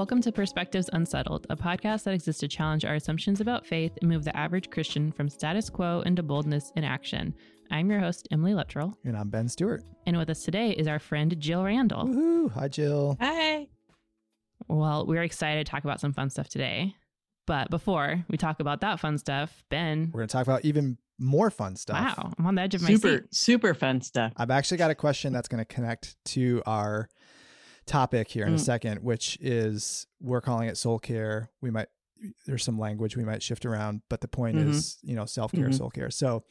Welcome to Perspectives Unsettled, a podcast that exists to challenge our assumptions about faith and move the average Christian from status quo into boldness in action. I'm your host, Emily Luttrell, And I'm Ben Stewart. and with us today is our friend Jill Randall. Woohoo. Hi, Jill. Hi. Well, we're excited to talk about some fun stuff today. But before we talk about that fun stuff, Ben, We're going to talk about even more fun stuff. wow, I'm on the edge of my Super, seat. super fun stuff. I've actually got a question that's going to connect to our topic here in a Mm. second, which is we're calling it soul care. We might, there's some language we might shift around, but the point Mhm. is, you know, self care, Mhm. soul care. So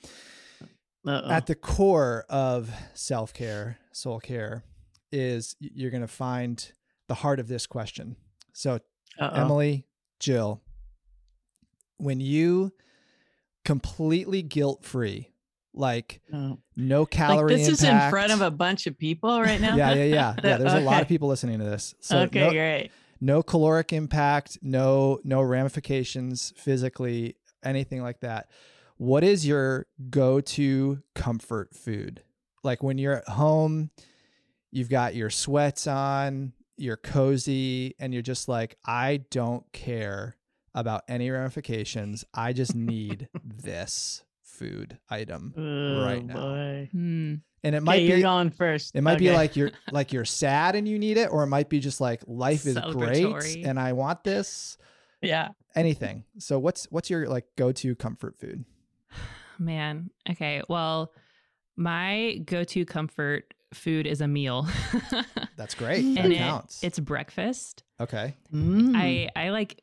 Uh-oh. at the core of self care, soul care, is you're going to find the heart of this question. So Uh-oh. Emily, Jill, when you completely guilt free, like Oh. no Like calorie this is in front of a bunch of people right now. yeah, yeah, yeah, yeah. There's a lot of people listening to this. So okay, no, great. no caloric impact, no no ramifications physically, anything like that. What is your go-to comfort food? Like when you're at home, you've got your sweats on, you're cozy, and you're just like, I don't care about any ramifications. I just need this food item. Oh, right now. Boy. Hmm. And it Okay, might you're be going first. it might be like you're like you're sad and you need it, or it might be just like life is great and I want this. yeah. Anything. So what's what's your like go to comfort food? Man. Okay. Well, my go to comfort food is a meal. That's great. And That and it, counts. it's breakfast. okay. Mm. I, I like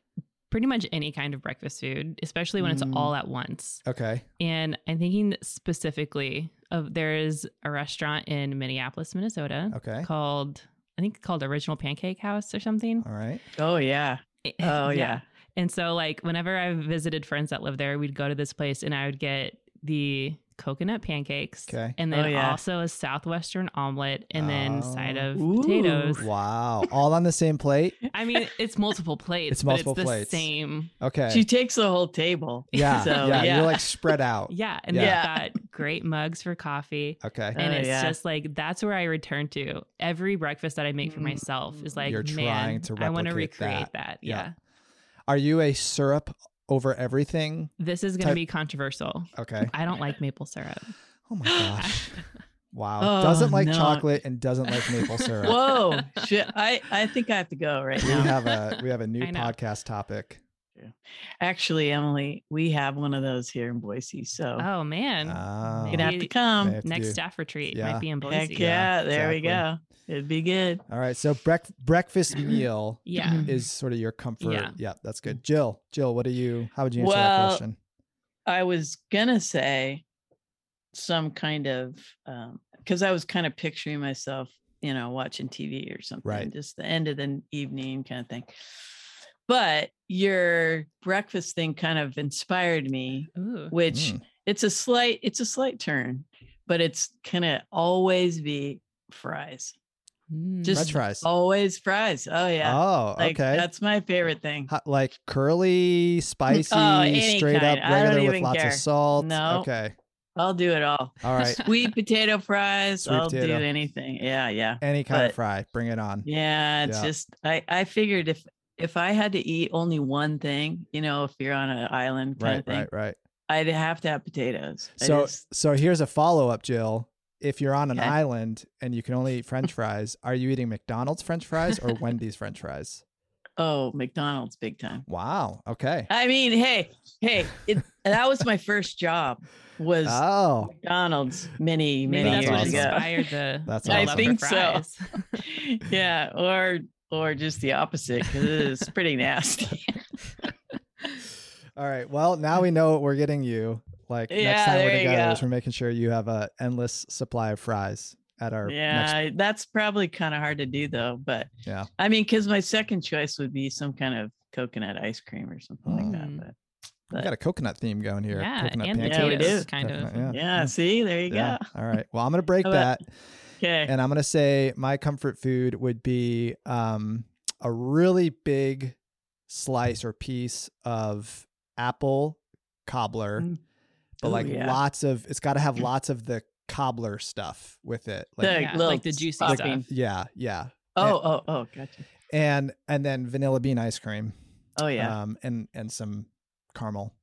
pretty much any kind of breakfast food, especially when it's Mm. all at once. Okay. And I'm thinking specifically of there is a restaurant in Minneapolis, Minnesota Okay. called I think called Original Pancake House or something. All right. oh yeah. Oh yeah. And so like whenever I visited friends that live there, we'd go to this place and I would get the coconut pancakes Okay. and oh, then Oh, yeah. also a southwestern omelet and then oh. side Oh. of Ooh. potatoes. Wow. All on the same plate? I mean, it's multiple plates. It's but multiple it's the plates. same. Okay. She takes the whole table. yeah. So, yeah. yeah. You're like spread out. Yeah. And Yeah. they've got great mugs for coffee. Okay. And Oh, it's yeah. just like that's where I return to. Every breakfast that I make for myself is like, You're trying man, to I want to recreate that. that. Yeah. Yeah. Are you a syrup over everything? This is going to be controversial. Okay. I don't like maple syrup. Oh my gosh. Wow. Oh, doesn't like no. chocolate and doesn't like maple syrup. Whoa. Shit. I, I think I have to go right We now. have a we have a new podcast topic. Actually, Emily, we have one of those here in Boise. So Oh man. Oh. you're gonna have to come. Have to Next do- staff retreat Yeah. might be in Boise. Heck Yeah, yeah, there we go. It'd be good. All right. So brec- breakfast meal Yeah. Mhm. is sort of your comfort. Yeah. Yeah, that's good. Jill, Jill, what do you? How would you answer that question? I was gonna say some kind of because I was kind of picturing myself, you know, watching TV or something, Right. just the end of the evening kind of thing. But your breakfast thing kind of inspired me, Ooh. which Mm. it's a slight, it's a slight turn, but it's kind of always be fries. Mm, just French fries. always fries. Oh yeah, Oh, like okay. that's my favorite thing. Hot- like curly, mm, oh, spicy, any straight kind. up, regular with lots care. of salt. No. Okay. I'll do it all. All right. Sweet potato fries. Sweet I'll potato. do anything. Yeah, yeah. Any kind of fry. Bring it on. Yeah, it's Yeah. just I I figured if if I had to eat only one thing, you know, if you're on an island kind Right, of thing, right, right. I'd have to have potatoes. I So just- so here's a follow up, Jill. If you're on an Okay. island and you can only eat French fries, are you eating McDonald's French fries or Wendy's French fries? oh, McDonald's big time. Wow. Okay. I mean, hey, hey, it, that was my first job was Oh, McDonald's many Maybe many that's what years ago. inspired the. That's the awesome. I think so. yeah, or or just the opposite because it is pretty nasty. All right. Well, now we know what we're getting you. Like next time we're together, is we're making sure you have a endless supply of fries at our next. Yeah, that's probably kind of hard to do though. But Yeah. I mean, because my second choice would be some kind of coconut ice cream or something like Mm. that. But We got a coconut theme going here. Yeah, coconut and pancakes. Yeah, we do. potatoes, kind of. Definitely, yeah, see, there you Yeah. go. All right. Well, I'm gonna break How that, Okay. and I'm gonna say my comfort food would be um, a really big slice or piece of apple cobbler, Mm. But Ooh, like yeah. lots of. It's got to have lots of the cobbler stuff with it. Like The Yeah, little like the juicy stuffing. stuff. yeah, yeah. Oh, oh, oh, gotcha. and and then vanilla bean ice cream. Oh yeah. Um, and and some caramel.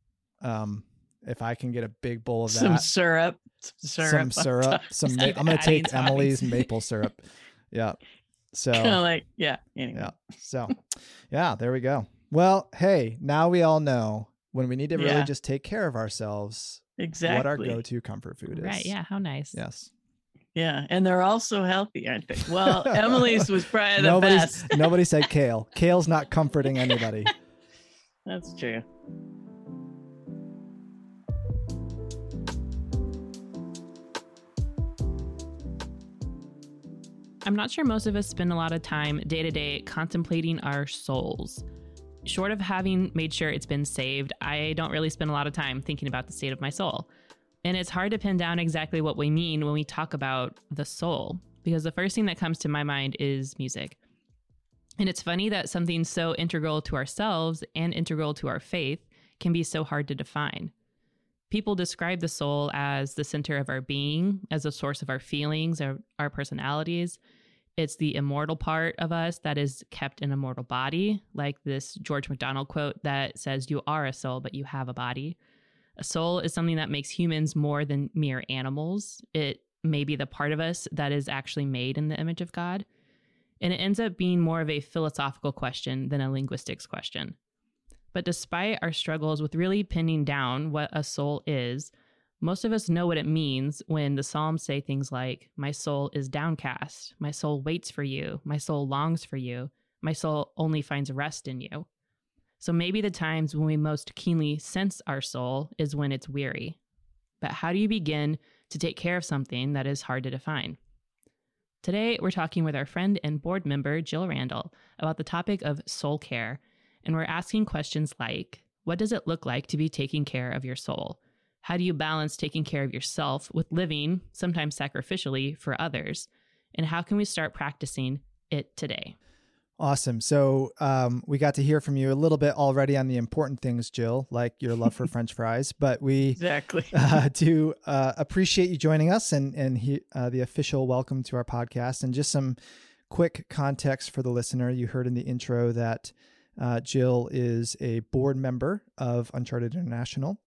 Um, if I can get a big bowl of that, some that, syrup. Some syrup. some syrup, some. Ma- I'm gonna of adding take Emily's maple syrup. Yeah. So Kinda like yeah. Anyway. yeah. So yeah, there we go. Well, hey, now we all know when we need to really Yeah. just take care of ourselves, Exactly. what our go-to comfort food is. Right. Yeah. How nice. Yes. Yeah, and they're also healthy, aren't they? Well, Emily's was probably the Nobody's best. nobody said kale. Kale's not comforting anybody. That's true. I'm not sure most of us spend a lot of time day to day contemplating our souls. Short of having made sure it's been saved, I don't really spend a lot of time thinking about the state of my soul. And it's hard to pin down exactly what we mean when we talk about the soul, because the first thing that comes to my mind is music. And it's funny that something so integral to ourselves and integral to our faith can be so hard to define. People describe the soul as the center of our being, as a source of our feelings, our, our personalities. It's the immortal part of us that is kept in a mortal body, like this George MacDonald quote that says, You are a soul, but you have a body. A soul is something that makes humans more than mere animals. It may be the part of us that is actually made in the image of God. And it ends up being more of a philosophical question than a linguistics question. But despite our struggles with really pinning down what a soul is, most of us know what it means when the Psalms say things like, My soul is downcast, my soul waits for you, my soul longs for you, my soul only finds rest in you. So maybe the times when we most keenly sense our soul is when it's weary. But how do you begin to take care of something that is hard to define? Today, we're talking with our friend and board member, Jill Randall, about the topic of soul care. And we're asking questions like What does it look like to be taking care of your soul? How do you balance taking care of yourself with living, sometimes sacrificially, for others? And how can we start practicing it today? Awesome. So um, we got to hear from you a little bit already on the important things, Jill, like your love for French fries. But we Exactly. uh, do uh, appreciate you joining us and and he, uh, the official welcome to our podcast. And just some quick context for the listener. You heard in the intro that uh, Jill is a board member of Uncharted International.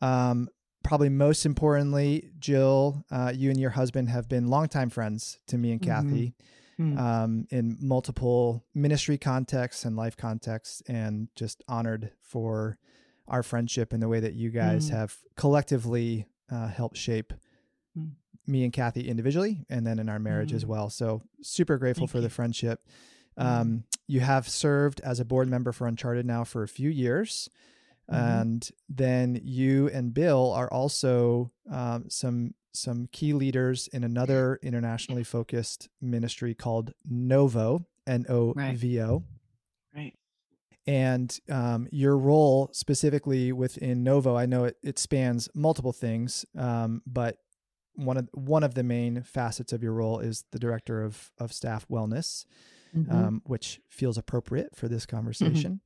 Um, probably most importantly, Jill, uh, you and your husband have been longtime friends to me and Mhm. Kathy Mm. um, in multiple ministry contexts and life contexts, and just honored for our friendship and the way that you guys Mm. have collectively uh, helped shape Mm. me and Kathy individually, and then in our marriage as Mm. well. So super grateful Thank for the friendship. Mm. Um, you have served as a board member for Uncharted now for a few years. Mhm. And then you and Bill are also um, some some key leaders in another internationally focused ministry called Novo, N O V O. Right. And um, your role specifically within Novo, I know it, it spans multiple things, um, but one of one of the main facets of your role is the director of of staff wellness, Mhm. um, which feels appropriate for this conversation.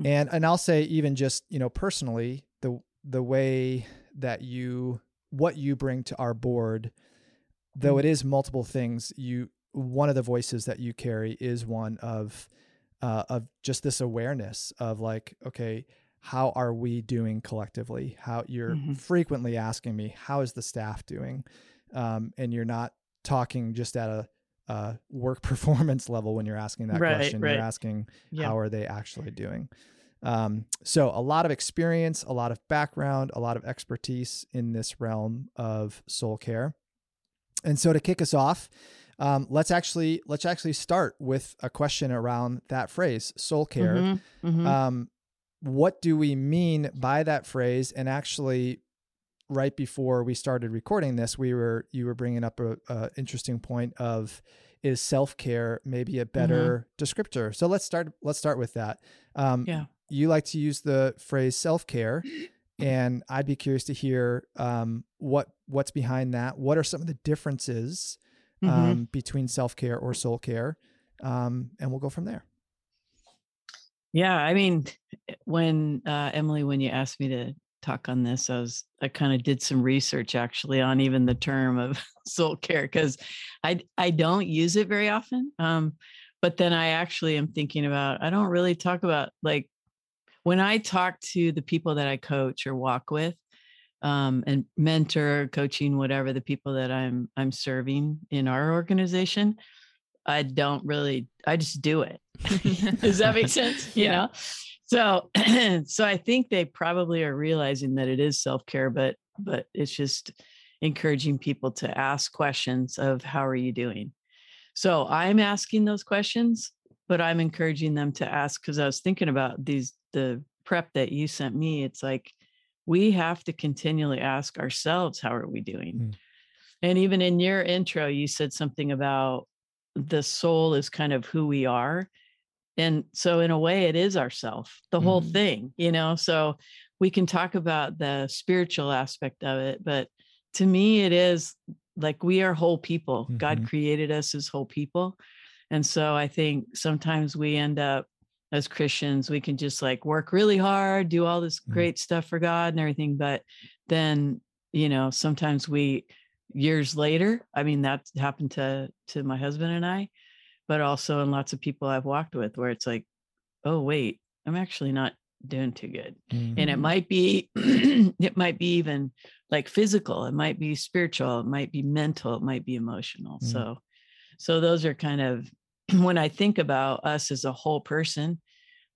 Mhm. And and I'll say even just you know personally the the way that you what you bring to our board, though it is multiple things, you one of the voices that you carry is one of uh, of just this awareness of like okay how are we doing collectively how you're Mhm. frequently asking me how is the staff doing um, and you're not talking just at a, a work performance level when you're asking that Right, question right. you're asking Yeah. how are they actually doing um, so a lot of experience a lot of background a lot of expertise in this realm of soul care and so to kick us off um, let's actually let's actually start with a question around that phrase soul care Mhm. Mhm. um, what do we mean by that phrase and actually right before we started recording this we were you were bringing up a, a interesting point of is self-care maybe a better descriptor? So let's start let's start with that. Um, Yeah. you like to use the phrase self-care and i'd be curious to hear um, what what's behind that? What are some of the differences Mhm. um, between self-care or soul care? Um, and we'll go from there. Yeah, I mean, when uh, Emily, when you asked me to talk on this, I was I kind of did some research actually on even the term of soul care because I I don't use it very often. Um, but then I actually am thinking about, I don't really talk about like when I talk to the people that I coach or walk with, um, and mentor, coaching, whatever the people that I'm I'm serving in our organization, I don't really I just do it. Does that make sense? You Yeah. know? So so I think they probably are realizing that it is self-care, but but it's just encouraging people to ask questions of how are you doing? So I'm asking those questions, but I'm encouraging them to ask because I was thinking about these the prep that you sent me. It's like we have to continually ask ourselves, how are we doing? Mm. And even in your intro, you said something about the soul is kind of who we are. And so, in a way, it is ourself, the whole Mhm. thing, you know? So, we can talk about the spiritual aspect of it, but to me, it is like we are whole people. God Mhm. created us as whole people. And so, I think sometimes we end up as Christians, we can just like work really hard, do all this Mhm. great stuff for God and everything. But then, you know, sometimes we, years later, I mean, that happened to to my husband and I, but also in lots of people I've walked with where it's like, oh wait, I'm actually not doing too good. And it Mhm. might be it might be even like physical, it might be spiritual, it might be mental, it might be emotional. Mm. So so those are kind of when I think about us as a whole person,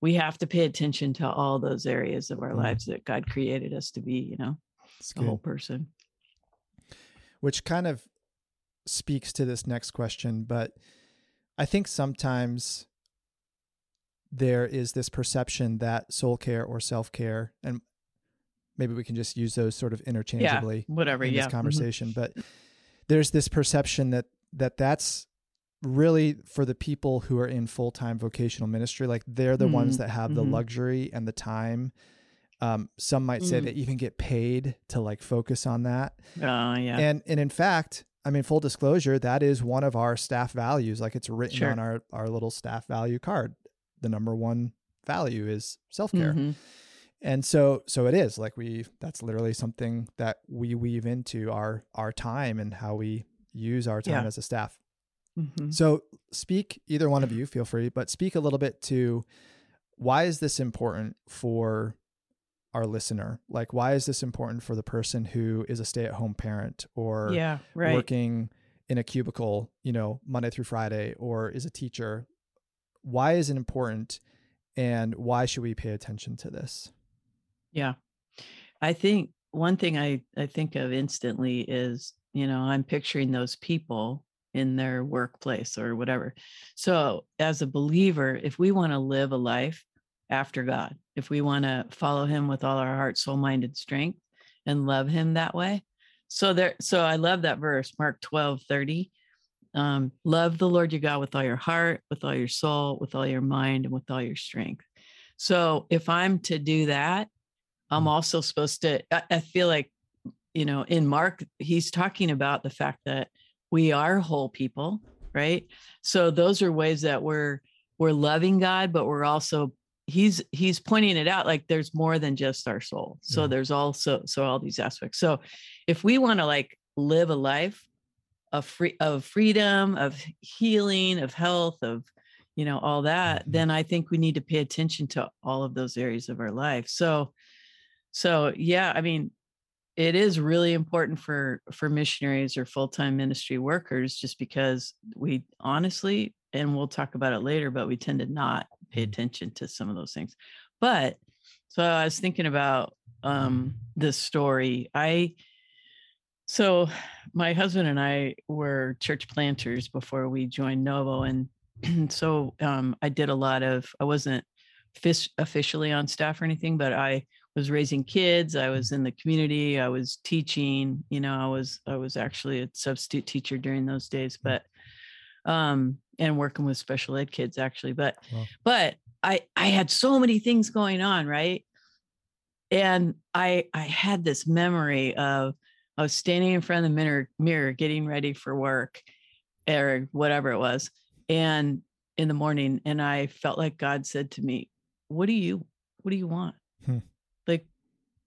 we have to pay attention to all those areas of our Mm. lives that God created us to be, you know, It's a whole person. Which kind of speaks to this next question, but I think sometimes there is this perception that soul care or self care, and maybe we can just use those sort of interchangeably Whatever. in yeah. this mhm. conversation, but there's this perception that that that's really for the people who are in full-time vocational ministry like they're the ones Mm, that have the mhm. luxury and the time um, some might say Mm. they even get paid to like focus on that Oh, yeah. and and in fact i mean full disclosure that is one of our staff values like it's written Sure. on our our little staff value card the number one value is self-care Mhm. and so so it is like we that's literally something that we weave into our our time and how we use our time Yeah. as a staff Mhm. so speak either one of you feel free but speak a little bit to why is this important for our listener like why is this important for the person who is a stay-at-home parent or Yeah. Right. working in a cubicle you know monday through friday or is a teacher why is it important and why should we pay attention to this Yeah. I think one thing I, I think of instantly is, you know, I'm picturing those people in their workplace or whatever. So, as a believer, if we want to live a life after God, if we want to follow him with all our heart, soul, mind, and strength and love him that way. So there, so I love that verse, Mark 12, 30. Um, love the Lord your God with all your heart, with all your soul, with all your mind, and with all your strength. So if I'm to do that, I'm Mm. also supposed to, I, I feel like, you know, in Mark, he's talking about the fact that we are whole people, right? So those are ways that we're we're loving God, but we're also he's he's pointing it out like there's more than just our soul. So Yeah. there's also so all these aspects. So if we want to like live a life of free of freedom, of healing, of health, of you know all that, Mhm. then I think we need to pay attention to all of those areas of our life. So so yeah, I mean it is really important for for missionaries or full-time ministry workers just because we honestly and we'll talk about it later but we tend to not pay Mhm. attention to some of those things. But so i was thinking about um this story. I so my husband and i were church planters before we joined novo and so um i did a lot of i wasn't fis- officially on staff or anything but i was raising kids i was in the community i was teaching you know i was i was actually a substitute teacher during those days but um and working with special ed kids actually but Wow. but i i had so many things going on right and i i had this memory of i was standing in front of the mirror mirror getting ready for work or whatever it was and in the morning and i felt like god said to me what do you what do you want Hmm. like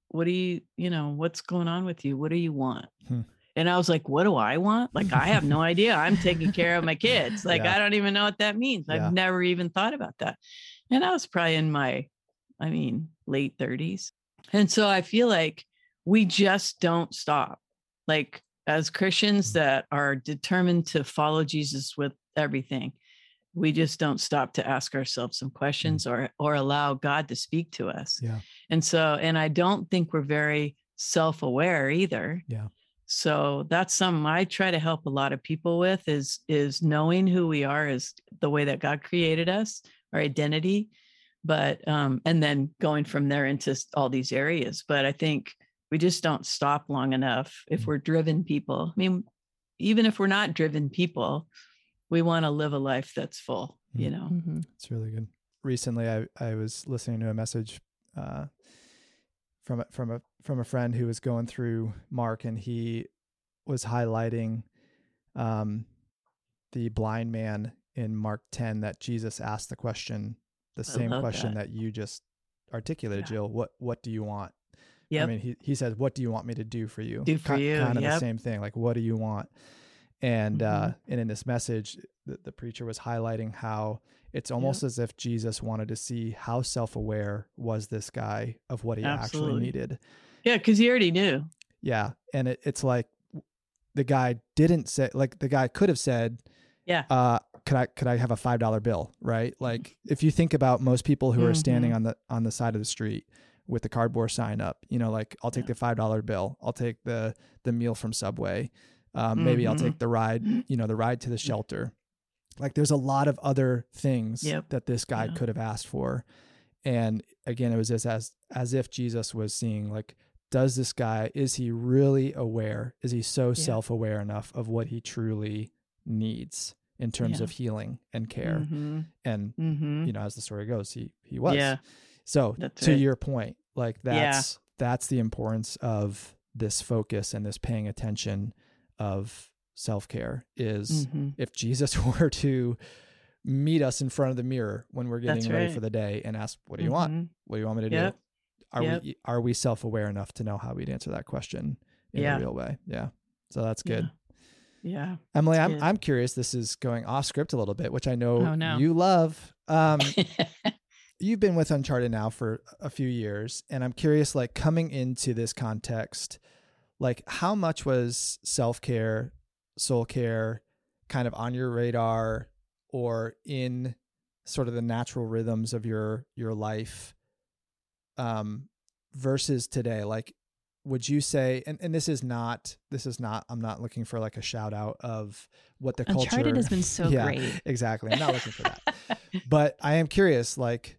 what do you you know what's going on with you what do you want Hmm. And I was like, what do I want? Like, I have no idea. I'm taking care of my kids. Like, Yeah. I don't even know what that means. Yeah. I've never even thought about that. And I was probably in my, I mean, late 30s. And so I feel like we just don't stop. Like, as Christians Mm. that are determined to follow Jesus with everything, we just don't stop to ask ourselves some questions or or allow God to speak to us. Yeah. And so, and I don't think we're very self-aware either. Yeah. So that's something I try to help a lot of people with is is knowing who we are is the way that God created us, our identity, but um and then going from there into all these areas. But I think we just don't stop long enough if Mm. we're driven people. I mean, even if we're not driven people, we want to live a life that's full, you Mm. know. Mhm. It's really good. Recently, I I was listening to a message uh, from a, from a from a friend who was going through Mark, and he was highlighting um, the blind man in Mark ten that Jesus asked the question, the I same question that. that. you just articulated, Yeah. Jill. What what do you want? Yep. I mean, he he says, "What do you want me to do for you?" Do for you, Kind of the same thing. Like, what do you want? And uh, Mhm. and in this message, the, the preacher was highlighting how it's almost as if Jesus wanted to see how self aware was this guy of what he actually needed. yeah, because he already knew. Yeah, and it, it's like the guy didn't say like the guy could have said, Yeah. uh, could I could I have a five dollar bill? Right? Like if you think about most people who are standing Mhm. on the on the side of the street with the cardboard sign up, you know, like I'll take Yeah. the five dollar bill, I'll take the the meal from Subway, um, maybe I'll Mhm. take the ride, you know, the ride to the shelter. Like there's a lot of other things Yep. that this guy Yeah. could have asked for, and again, it was just as as if Jesus was seeing like. Does this guy is he really aware? Is he so Yeah. self-aware enough of what he truly needs in terms Yeah. of healing and care? Mhm. And Mhm. you know, as the story goes, he he was. Yeah. So That's to right. your point, like that's that's the importance of this focus and this paying attention of self care is Mhm. if Jesus were to meet us in front of the mirror when we're getting ready for the day and ask, What do you want? Mhm. What do you want me to Yep. do? Are Yep. we are we self aware enough to know how we'd answer that question in Yeah. a real way? Yeah. So that's good. Yeah. Emily, I'm good. I'm curious. This is going off script a little bit, which I know Oh, no. you love. Um, you've been with Uncharted now for a few years, and I'm curious, like coming into this context, like how much was self care, soul care, kind of on your radar, or in sort of the natural rhythms of your your life, um, versus today? Like, would you say? And and this is not this is not. I'm not looking for like a shout out of what the culture. Has been so Yeah. great. Exactly. I'm not looking for that but I am curious, like,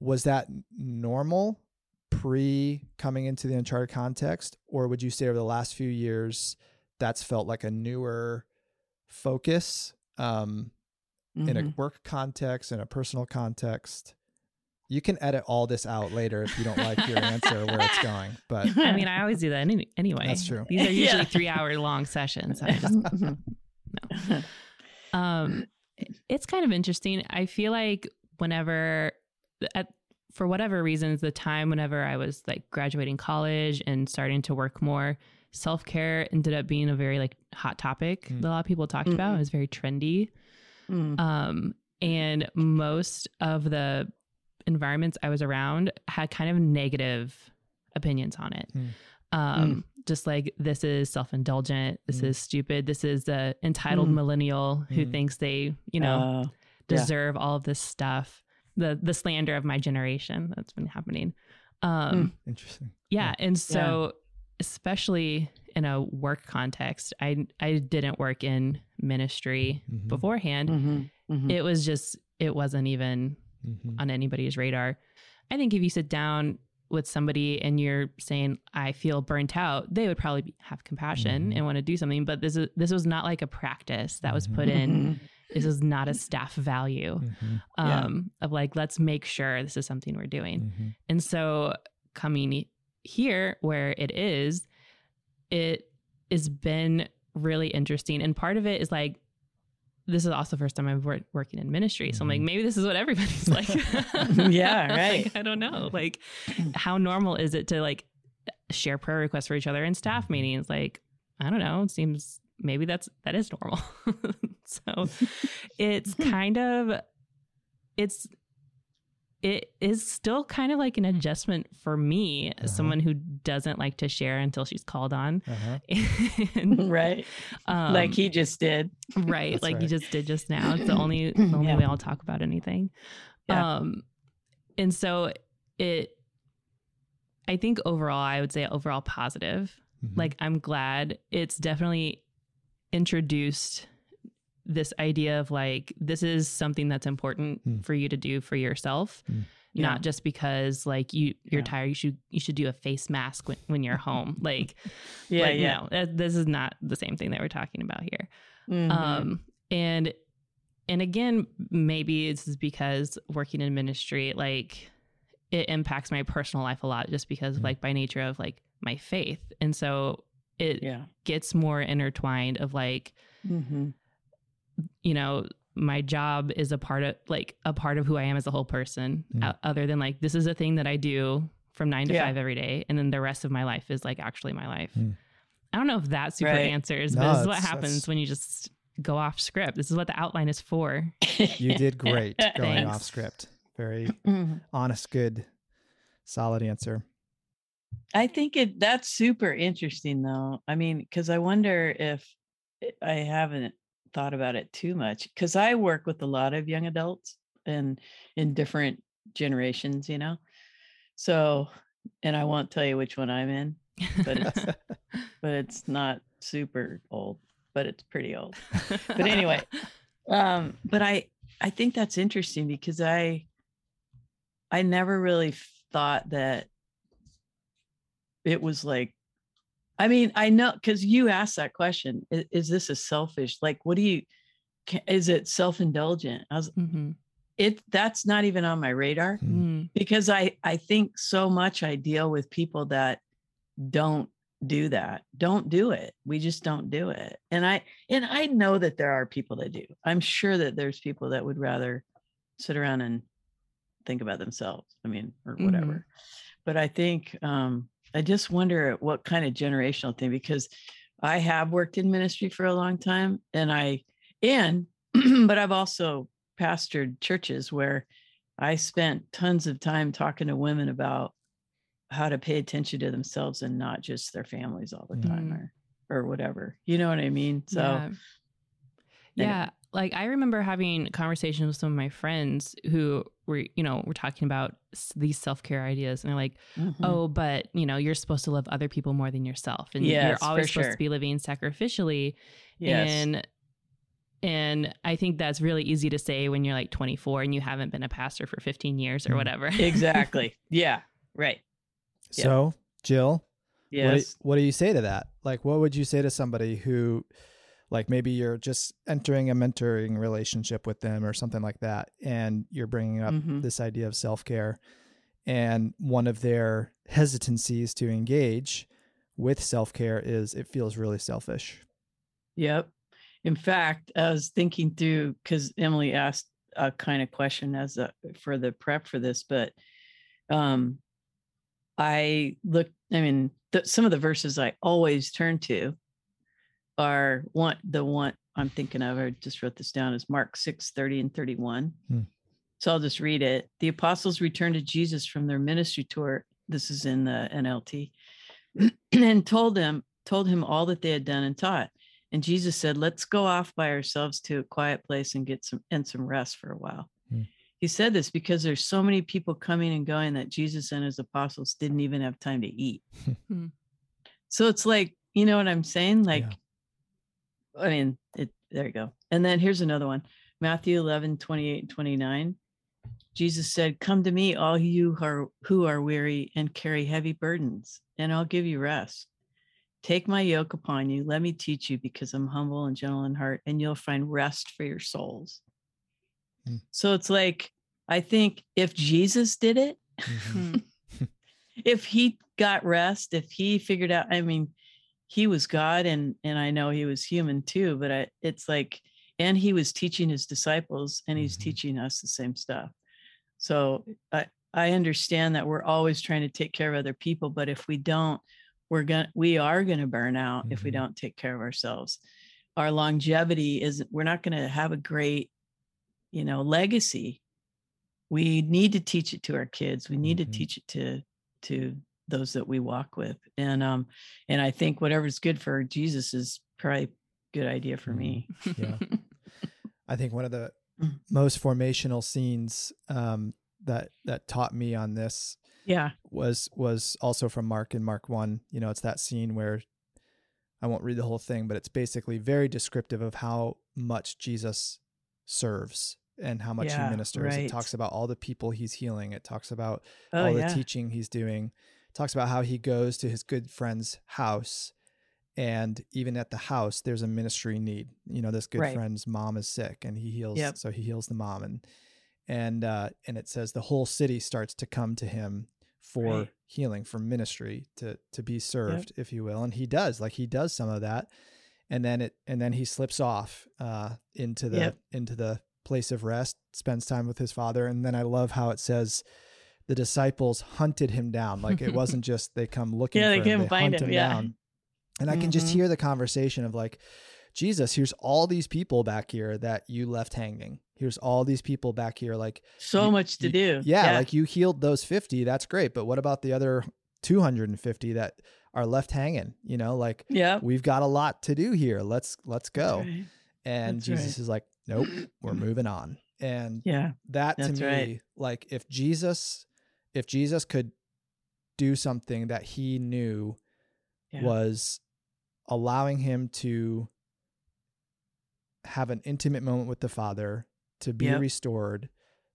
was that normal pre coming into the Uncharted context, or would you say over the last few years that's felt like a newer focus um, in a Mhm. work context, in a personal context? You can edit all this out later if you don't like your answer where it's going, but I mean, I always do that any, anyway. That's true. These are usually Yeah. three hour long sessions. I just, Mhm. um, it's kind of interesting. I feel like whenever, at, for whatever reasons, the time whenever I was like graduating college and starting to work more, self care ended up being a very like hot topic Mm. that a lot of people talked about. Mhm. It was very trendy. Mm. Um, and most of the environments I was around had kind of negative opinions on it. Mm. Um, just like this is self indulgent, this Mm. is stupid, this is the entitled Mm. millennial who Mm. thinks they, you know, Uh, yeah. deserve all of this stuff. The the slander of my generation that's been happening. Um, interesting. yeah, and so especially in a work context, I I didn't work in ministry Mhm. beforehand Mhm. Mhm. it was just it wasn't even Mhm. on anybody's radar i think if you sit down with somebody and you're saying i feel burnt out they would probably be, have compassion Mhm. and want to do something but this is this was not like a practice that was put in Mhm. This is not a staff value Mhm. Yeah. um of like let's make sure this is something we're doing Mhm. and so coming here where it is, it has been really interesting. And part of it is like, this is also the first time I've worked working in ministry. So I'm like, Mhm. maybe this is what everybody's like. Yeah, Like, right. I don't know. Like, how normal is it to like share prayer requests for each other in staff Mhm. meetings? Like, I don't know, it seems maybe that's that is normal. so it's kind of it's it is still kind of like an adjustment for me, Uh-huh. someone who doesn't like to share until she's called on. Uh-huh. And, right. um, like he just did. right, That's like you right. just did just now. It's the only the only Yeah. way I'll talk about anything. Yeah. Um, and so it, I think overall, I would say overall positive. Mhm. Like I'm glad it's definitely introduced this idea of like this is something that's important Mm. for you to do for yourself Mm. Yeah. not just because like you you're Yeah. tired you should you should do a face mask when, when you're home like Yeah. like, yeah. no this is not the same thing that we're talking about here Mhm. um and and again maybe it's just because working in ministry like it impacts my personal life a lot just because Mm. like by nature of like my faith and so it yeah. gets more intertwined of like hmm you know my job is a part of like a part of who i am as a whole person Mm. other than like this is a thing that i do from nine to Yeah. five every day and then the rest of my life is like actually my life Mm. i don't know if that super Right. answers No, but this is what happens that's- when you just go off script this is what the outline is for You did great going off script. Very Mhm. honest, good, solid answer. I think it that's super interesting though. I mean, because I wonder if I haven't thought about it too much because I work with a lot of young adults and in different generations, you know. So, and I won't tell you which one I'm in, but it's but it's not super old, but it's pretty old. But anyway, um, but I I think that's interesting because I I never really thought that it was like I mean, I know because you asked that question. Is, is this a selfish? Like, what do you? Is it self-indulgent? I was Mhm. it. That's not even on my radar Mm. because I I think so much I deal with people that don't do that. Don't do it. We just don't do it. And I and I know that there are people that do. I'm sure that there's people that would rather sit around and think about themselves. I mean, or Mhm. whatever. But I think um I just wonder what kind of generational thing because I have worked in ministry for a long time and I and but I've also pastored churches where I spent tons of time talking to women about how to pay attention to themselves and not just their families all the time Mhm. or or whatever. You know what I mean? So yeah. Anyway. Yeah, like I remember having conversations with some of my friends who were, you know, were talking about s- these self care ideas, and they're like, mhm. "Oh, but you know, you're supposed to love other people more than yourself, and Yes, you're always supposed sure. to be living sacrificially." yes. And and I think that's really easy to say when you're like 24 and you haven't been a pastor for 15 years or Mm. whatever. exactly. Yeah. Right. Yeah. So, Jill, what, do, Yes. what do you say to that? Like, what would you say to somebody who, like, maybe you're just entering a mentoring relationship with them or something like that, and you're bringing up Mhm. this idea of self care, and one of their hesitancies to engage with self care is it feels really selfish. Yep. In fact, I was thinking through because Emily asked a kind of question as a for the prep for this, but um I looked, I mean, the, some of the verses I always turn to are one the one I'm thinking of, I just wrote this down is Mark 6, 30 and 31. Hmm. So I'll just read it. The apostles returned to Jesus from their ministry tour. This is in the NLT, and told them, told him all that they had done and taught. And Jesus said, Let's go off by ourselves to a quiet place and get some and some rest for a while. Hmm. He said this because there's so many people coming and going that Jesus and his apostles didn't even have time to eat. Hmm. so it's like, you know what I'm saying? Like, Yeah. I mean, it there you go. And then here's another one. Matthew 11, 28 and 29. Jesus said, Come to me, all you who are, who are weary and carry heavy burdens, and I'll give you rest. Take my yoke upon you. Let me teach you because I'm humble and gentle in heart, and you'll find rest for your souls. Hmm. So it's like, I think if Jesus did it, Mhm. Hmm. if he got rest, if he figured out, I mean, he was God and and I know he was human too, but I, it's like, and he was teaching his disciples and he's Mhm. teaching us the same stuff. So I I understand that we're always trying to take care of other people, but if we don't we're gonna we are gonna burn out if we Mhm. don't take care of ourselves our longevity is we're not going to have a great you know legacy we need to teach it to our kids we need Mhm. to teach it to to those that we walk with and um and i think whatever's good for jesus is probably a good idea for me Yeah. I think one of the Mm. most formational scenes um, that that taught me on this yeah was was also from Mark in Mark one. You know, it's that scene where I won't read the whole thing, but it's basically very descriptive of how much Jesus serves and how much Yeah, he ministers. It talks about all the people he's healing. It talks about oh all yeah the teaching he's doing. Talks about how he goes to his good friend's house and even at the house there's a ministry need. You know, this good Right. friend's mom is sick and he heals Yep. so he heals the mom and and uh and it says the whole city starts to come to him for Right. healing for ministry to to be served if you will and he does like he does some of that and then it and then he slips off uh into the Yep. into the place of rest spends time with his father and then i love how it says the disciples hunted him down. Like it wasn't just they come looking Yeah, for they him they find hunt him, him yeah. down. And i can just Mhm. hear the conversation of like jesus here's all these people back here that you left hanging. Here's all these people back here like so you- much to you- do. Yeah, like you healed those 50 that's great but what about the other 250 that are left hanging? You know like yeah we've got a lot to do here. Let's let's go. And That's jesus right. is like nope we're moving on. And yeah that to me right. like if jesus if jesus could do something that he knew yeah was allowing him to have an intimate moment with the father to be Yep. restored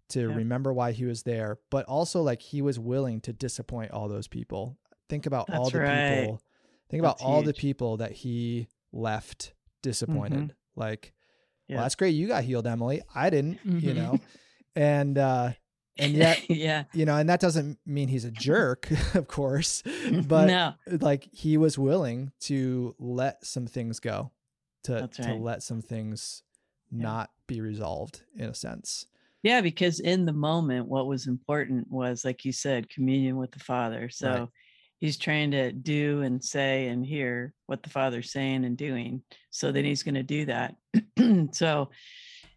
to Yep. remember why he was there but also like he was willing to disappoint all those people think about all the right. people think about That's all the people that he left disappointed like Yeah. well that's great you got healed emily i didn't you Mhm. know and uh and yet yeah you know and that doesn't mean he's a jerk of course but no like he was willing to let some things go to That's to let some things Yeah. not be resolved in a sense Yeah, because in the moment, what was important was, like you said, communion with the Father. So he's trying to do and say and hear what the Father's saying and doing. So then he's going to do that. so,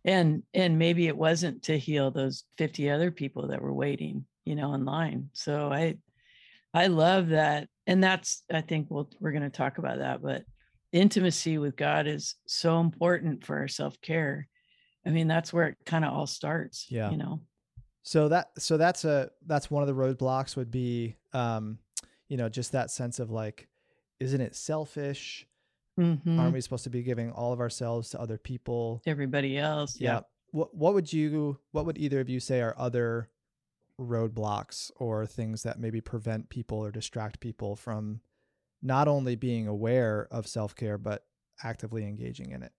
and and maybe it wasn't to heal those 50 other people that were waiting, you know, in line. So I I love that. And that's I think we'll we're going to talk about that, but intimacy with God is so important for our self-care. I mean, that's where it kind of all starts. Yeah. You know. so that so that's a that's one of the roadblocks would be um you know just that sense of like isn't it selfish Mhm. aren't we supposed to be giving all of ourselves to other people? Everybody else. yeah. what what would you what would either of you say are other roadblocks or things that maybe prevent people or distract people from not only being aware of self-care but actively engaging in it?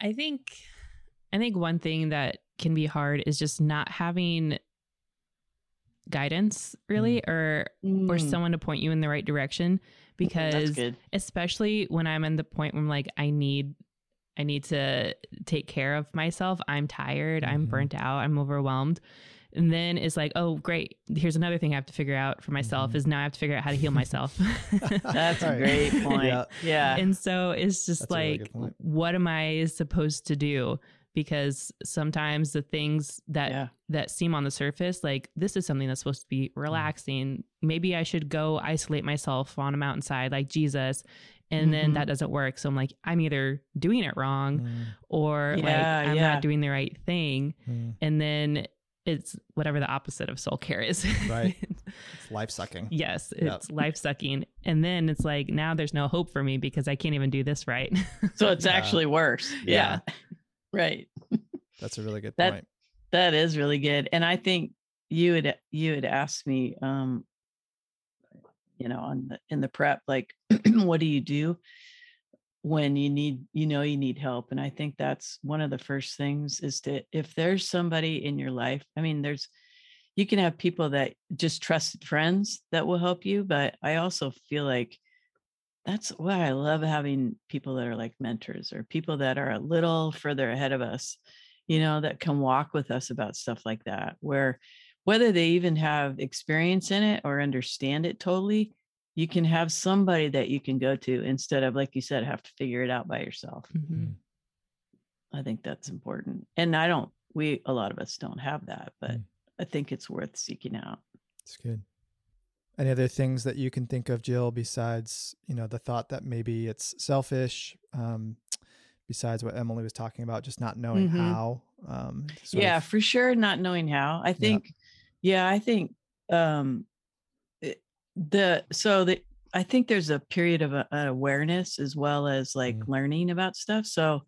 I think I think one thing that can be hard is just not having guidance really or or Mm, someone to point you in the right direction. that's because good. especially when I'm in the point where I'm like I need I need to take care of myself. I'm tired, I'm Mhm. burnt out, I'm overwhelmed. And then it's like, oh great, here's another thing I have to figure out for myself Mhm. is now I have to figure out how to heal myself. That's a great point. Yeah. Yeah. and so it's just That's a really like what am i supposed to do because sometimes the things that yeah. that seem on the surface like this is something that's supposed to Mm. be relaxing maybe i should go isolate myself on a mountainside like jesus and then Mhm. that doesn't work so i'm like i'm either doing it wrong Mm, or like i'm yeah. not doing the right thing mm. and then it's whatever the opposite of soul care is Right. it's life sucking yes Yep. it's life sucking and then it's like now there's no hope for me because i can't even do this right So it's Yeah. actually worse. Yeah. Yeah. Right. that's a really good That- point That is really good. And I think you had you had asked me um you know on the in the prep like what do you do when you need you know you need help and I think that's one of the first things is to if there's somebody in your life I mean there's you can have people that just trusted friends that will help you but I also feel like that's why I love having people that are like mentors or people that are a little further ahead of us you know, that can walk with us about stuff like that, where whether they even have experience in it or understand it totally, you can have somebody that you can go to instead of like you said have to figure it out by yourself Mhm. i think that's important and i don't we a lot of us don't have that but Mm. i think it's worth seeking out It's good. Any other things that you can think of, Jill, besides you know the thought that maybe it's selfish? Um, besides what Emily was talking about, just not knowing Mhm. how. Um, yeah of- for sure not knowing how i think yeah, i think um it- the so the i think there's a period of uh, awareness as well as like Mm. learning about stuff so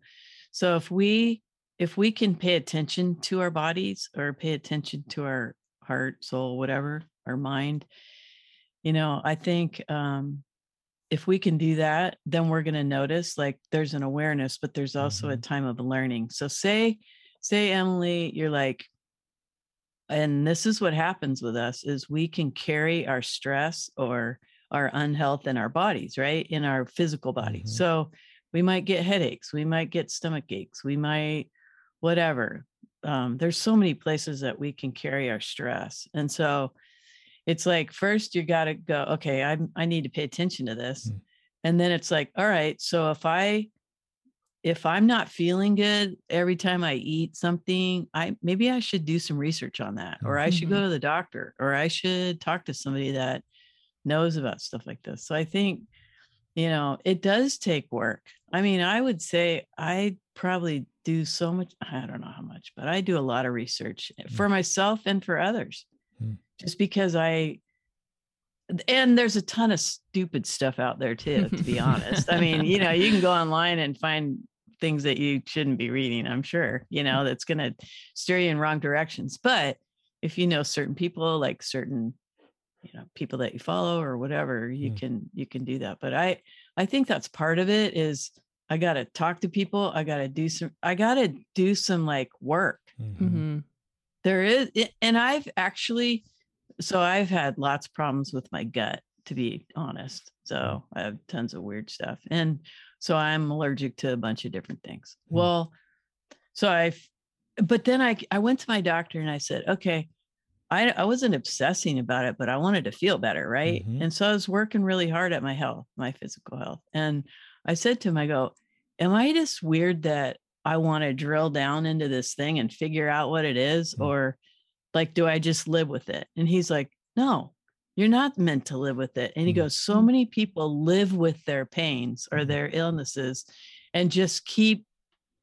so if we if we can pay attention to our bodies or pay attention to our heart soul whatever our mind you know i think um if we can do that then we're going to notice like there's an awareness but there's also a Mhm. time of learning. So say say emily you're like and this is what happens with us is we can carry our stress or our unhealth in our bodies right? In our physical body. Mhm. so we might get headaches we might get stomach aches we might whatever. Um, there's so many places that we can carry our stress. And so it's like first you got to go okay i i need to pay attention to this. Mm. and then it's like all right so if i if i'm not feeling good every time i eat something i maybe i should do some research on that or i should go to the doctor or i should talk to somebody that knows about stuff like this. So i think you know it does take work. I mean i would say i probably do so much i don't know how much but i do a lot of research for myself and for others. Mm. Just because i and there's a ton of stupid stuff out there too to be honest i mean you know you can go online and find things that you shouldn't be reading i'm sure you know that's going to steer you in wrong directions but if you know certain people like certain you know people that you follow or whatever you Mm. can you can do that but i i think that's part of it is i got to talk to people i got to do some i got to do some like work Mhm. Mhm. there is and i've actually so i've had lots of problems with my gut to be honest so i have tons of weird stuff and so i'm allergic to a bunch of different things Hmm. well so i but then i i went to my doctor and i said okay I, I wasn't obsessing about it, but I wanted to feel better. Right. Mhm. And so I was working really hard at my health, my physical health. And I said to him, I go, Am I just weird that I want to drill down into this thing and figure out what it is? Mm. Or like, do I just live with it? And he's like, No, you're not meant to live with it. And he Mm. goes, So many people live with their pains or Mm. their illnesses and just keep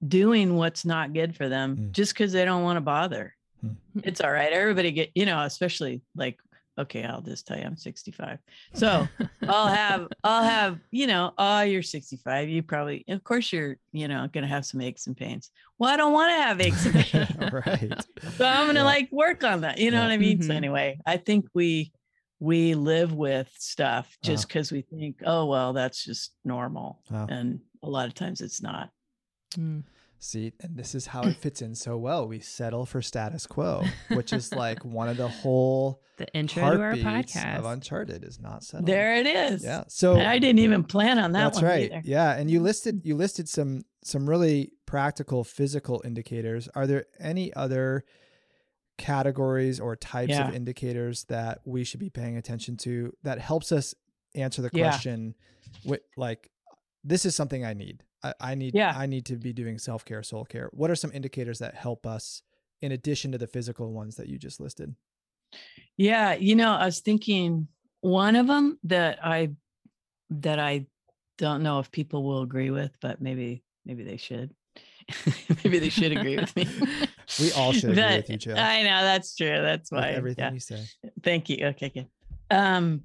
doing what's not good for them Mm. just because they don't want to bother. Mm. It's all right. Everybody get, you know, especially like, okay, I'll just tell you I'm 65. So I'll have, I'll have, you know, oh, you're 65. You probably, of course, you're, you know, going to have some aches and pains. Well, I don't want to have aches and pains. right. so I'm going to Yeah. like work on that. You know Yeah. what I mean? So Mhm. anyway, I think we, we live with stuff Uh-huh. just because we think, oh, well, that's just normal. Wow. And a lot of times it's not. Mm. See, and this is how it fits in so well. We settle for status quo, which is like one of the whole The intro to our podcast. of Uncharted is not settled. There it is. Yeah. So I didn't even plan on that that's one right. either. Yeah, and you listed you listed some some really practical physical indicators. Are there any other categories or types Yeah. of indicators that we should be paying attention to that helps us answer the Yeah. question with like this is something I need. I, I need Yeah. I need to be doing self care, soul care. What are some indicators that help us in addition to the physical ones that you just listed? Yeah, you know, I was thinking one of them that I that I don't know if people will agree with, but maybe maybe they should. maybe they should agree with me. We all should agree But with you, Jill. I know that's true. That's with why. everything yeah. you say. Thank you. Okay, good. Um,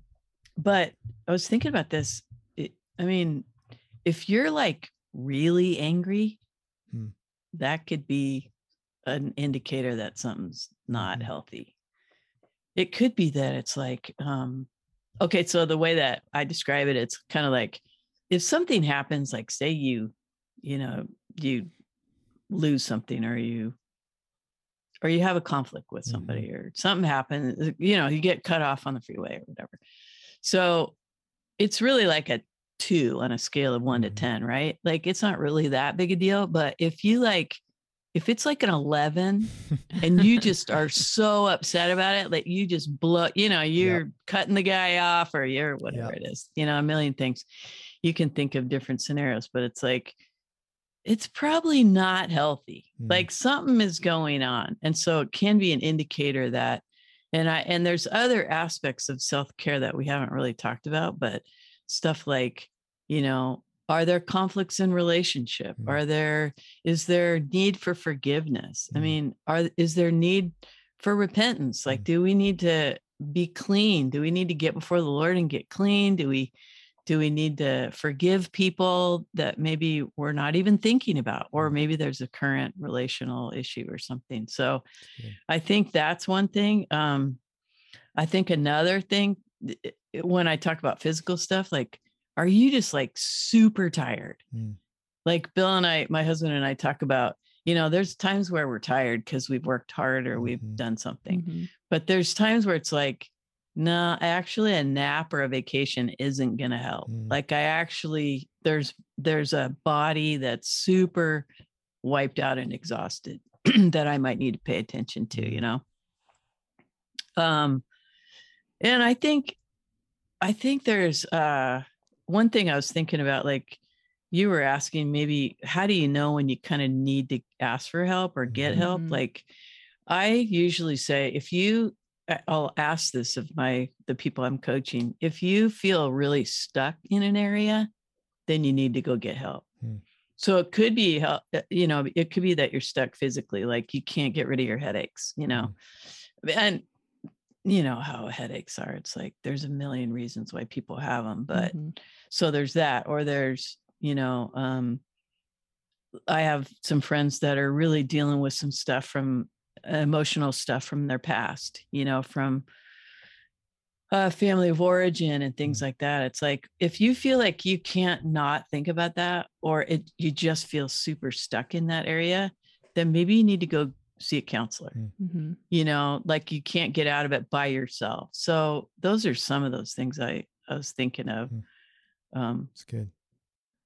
but I was thinking about this. It, I mean, if you're like really angry, Hmm. that could be an indicator that something's not Mhm. healthy. It could be that it's like, um, okay, so the way that I describe it, it's kind of like if something happens, like say you, you know, you lose something or you or you have a conflict with Mhm. somebody or something happens, you know, you get cut off on the freeway or whatever. So it's really like a two on a scale of one to 10, right? Like it's not really that big a deal. But if you like, if it's like an 11 and you just are so upset about it that you just blow, you know, you're yep. cutting the guy off or you're whatever yep. it is, you know, a million things. You can think of different scenarios, but it's like, it's probably not healthy. Mm. Like something is going on. And so it can be an indicator that, and I, and there's other aspects of self care that we haven't really talked about, but stuff like, you know, are there conflicts in relationship mm. are there is there need for forgiveness mm. i mean are is there need for repentance like mm. do we need to be clean do we need to get before the lord and get clean do we do we need to forgive people that maybe we're not even thinking about or mm. maybe there's a current relational issue or something so yeah. i think that's one thing um i think another thing when i talk about physical stuff like are you just like super tired? Mm. Like Bill and I, my husband and I talk about, you know, there's times where we're tired because we've worked hard or mm-hmm. we've done something. Mm-hmm. But there's times where it's like, no, nah, actually a nap or a vacation isn't going to help. Mm. Like I actually there's there's a body that's super wiped out and exhausted that I might need to pay attention to, you mm. know. Um and I think I think there's uh one thing I was thinking about, like you were asking, maybe how do you know when you kind of need to ask for help or get mm-hmm. help? Like I usually say, if you, I'll ask this of my the people I'm coaching. If you feel really stuck in an area, then you need to go get help. Hmm. So it could be help, uh, you know, it could be that you're stuck physically, like you can't get rid of your headaches, you know. Hmm. And you know how headaches are. It's like there's a million reasons why people have them, but mm-hmm so there's that or there's you know um i have some friends that are really dealing with some stuff from emotional stuff from their past you know from a family of origin and things mm. like that it's like if you feel like you can't not think about that or it you just feel super stuck in that area then maybe you need to go see a counselor mm. mm-hmm. you know like you can't get out of it by yourself so those are some of those things i i was thinking of mm. Um, it's good.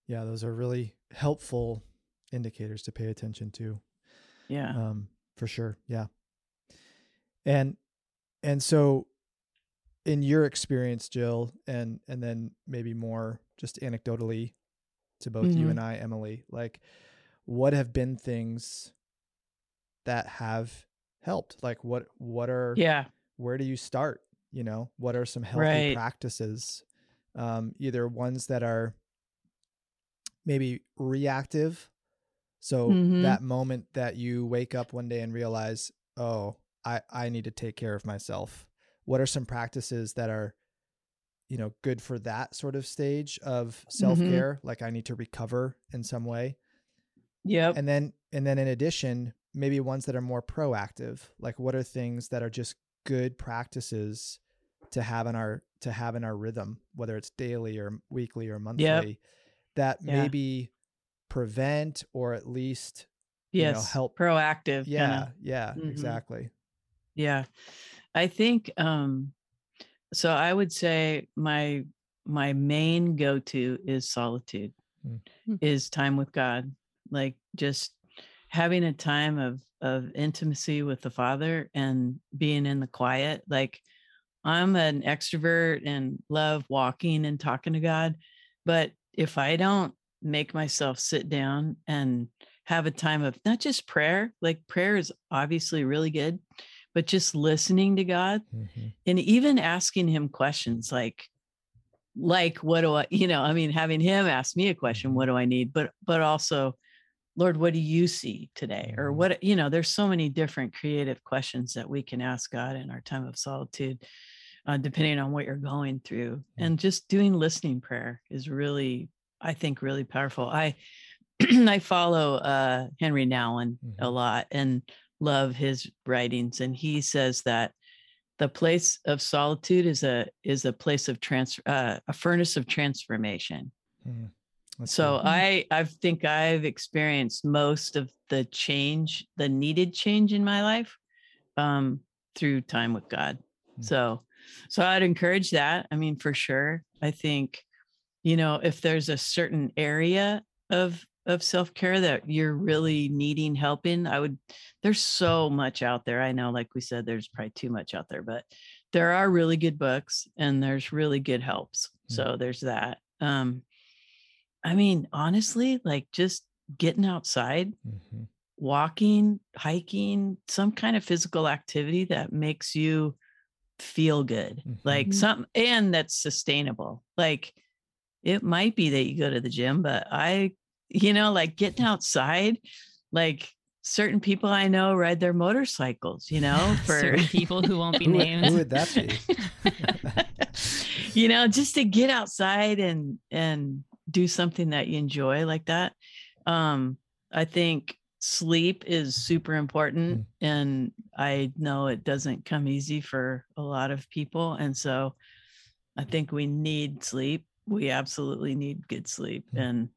Yeah, those are really helpful indicators to pay attention to. Yeah. Um, for sure. Yeah. And and so in your experience, Jill, and and then maybe more just anecdotally to both mm-hmm. you and I, Emily, like what have been things that have helped? Like what what are yeah, where do you start? You know, what are some healthy right. practices um, either ones that are maybe reactive. So mm-hmm. that moment that you wake up one day and realize, oh, I, I need to take care of myself. What are some practices that are, you know, good for that sort of stage of self care? Mm-hmm. Like I need to recover in some way. Yep. And then and then in addition, maybe ones that are more proactive. Like what are things that are just good practices to have in our to have in our rhythm, whether it's daily or weekly or monthly, yep. that yeah. maybe prevent or at least yes you know, help proactive. Yeah, kinda. yeah, mm-hmm. exactly. Yeah, I think um, so. I would say my my main go to is solitude, mm-hmm. is time with God, like just having a time of of intimacy with the Father and being in the quiet, like I'm an extrovert and love walking and talking to God. But if I don't make myself sit down and have a time of not just prayer, like prayer is obviously really good, but just listening to God mm-hmm. and even asking him questions like, like what do I, you know, I mean, having him ask me a question, mm-hmm. what do I need? But but also, Lord, what do you see today? Or mm-hmm. what, you know, there's so many different creative questions that we can ask God in our time of solitude uh, depending on what you're going through. And just doing listening prayer is really, I think, really powerful. I I follow uh, Henry Nouwen mm-hmm. a lot and love his writings, and he says that the place of solitude is a is a place of trans uh, a furnace of transformation. Mm. So. I I think I've experienced most of the change, the needed change in my life, um, through time with God. Mm. So so I'd encourage that. I mean, for sure. I think, you know, if there's a certain area of of self-care that you're really needing help in i would there's so much out there i know like we said there's probably too much out there but there are really good books and there's really good helps Mm. so there's that um i mean honestly like just getting outside Mhm. walking hiking some kind of physical activity that makes you feel good like Mhm. some and that's sustainable like it might be that you go to the gym but i you know like getting outside like certain people i know ride their motorcycles you know for certain people who won't be named. who would that be? you know just to get outside and and do something that you enjoy like that um i think sleep is super important and i know it doesn't come easy for a lot of people and so i think we need sleep we absolutely need good sleep Mm. and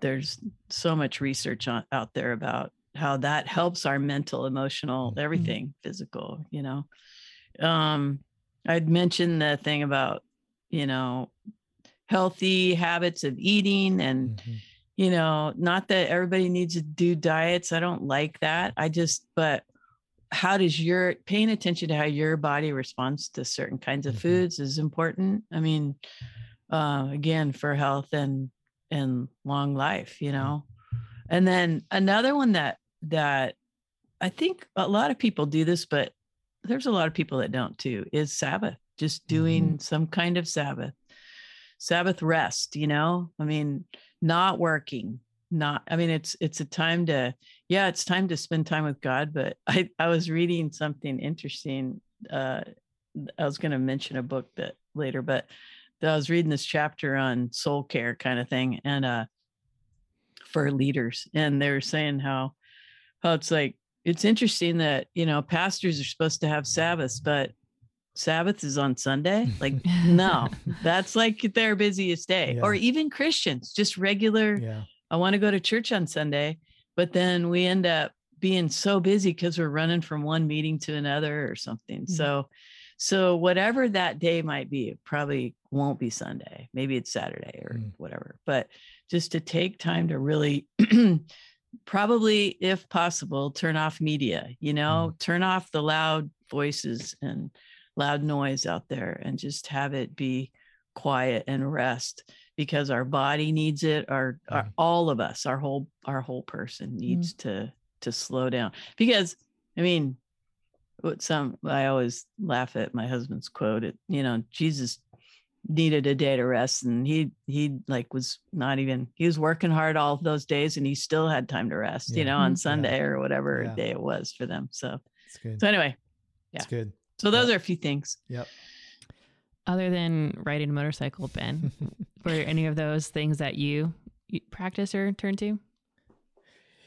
there's so much research on, out there about how that helps our mental emotional Mhm. everything physical you know um i'd mentioned the thing about you know healthy habits of eating and Mhm. you know not that everybody needs to do diets i don't like that i just but how does your paying attention to how your body responds to certain kinds of Mhm. foods is important i mean uh again for health and and long life you know and then another one that that i think a lot of people do this but there's a lot of people that don't too is sabbath just doing some kind of sabbath sabbath rest you know? I mean not working not i mean it's it's a time to yeah it's time to spend time with god but i i was reading something interesting uh i was going to mention a book that later but i was reading this chapter on soul care kind of thing and uh for leaders and they were saying how how it's like it's interesting that you know pastors are supposed to have sabbaths but sabbath is on sunday? Like no. That's like their busiest day. Or even christians just regular Yeah. i want to go to church on sunday but then we end up being so busy because we're running from one meeting to another or something. Mhm. so so whatever that day might be it probably won't be sunday. Maybe it's saturday or Mm. whatever. But just to take time to really probably if possible turn off media you know? Turn off the loud voices and loud noise out there and just have it be quiet and rest because our body needs it our, our Mhm. all of us our whole our whole person needs to to slow down because i mean what some i always laugh at my husband's quote it you know jesus needed a day to rest and he he like was not even he was working hard all of those days and he still had time to rest you know on Mhm. sunday or whatever Yeah. day it was for them so It's good. so anyway It's yeah. good. So those are a few things Yep. Other than riding a motorcycle, Ben, were any of those things that you, you practice or turn to?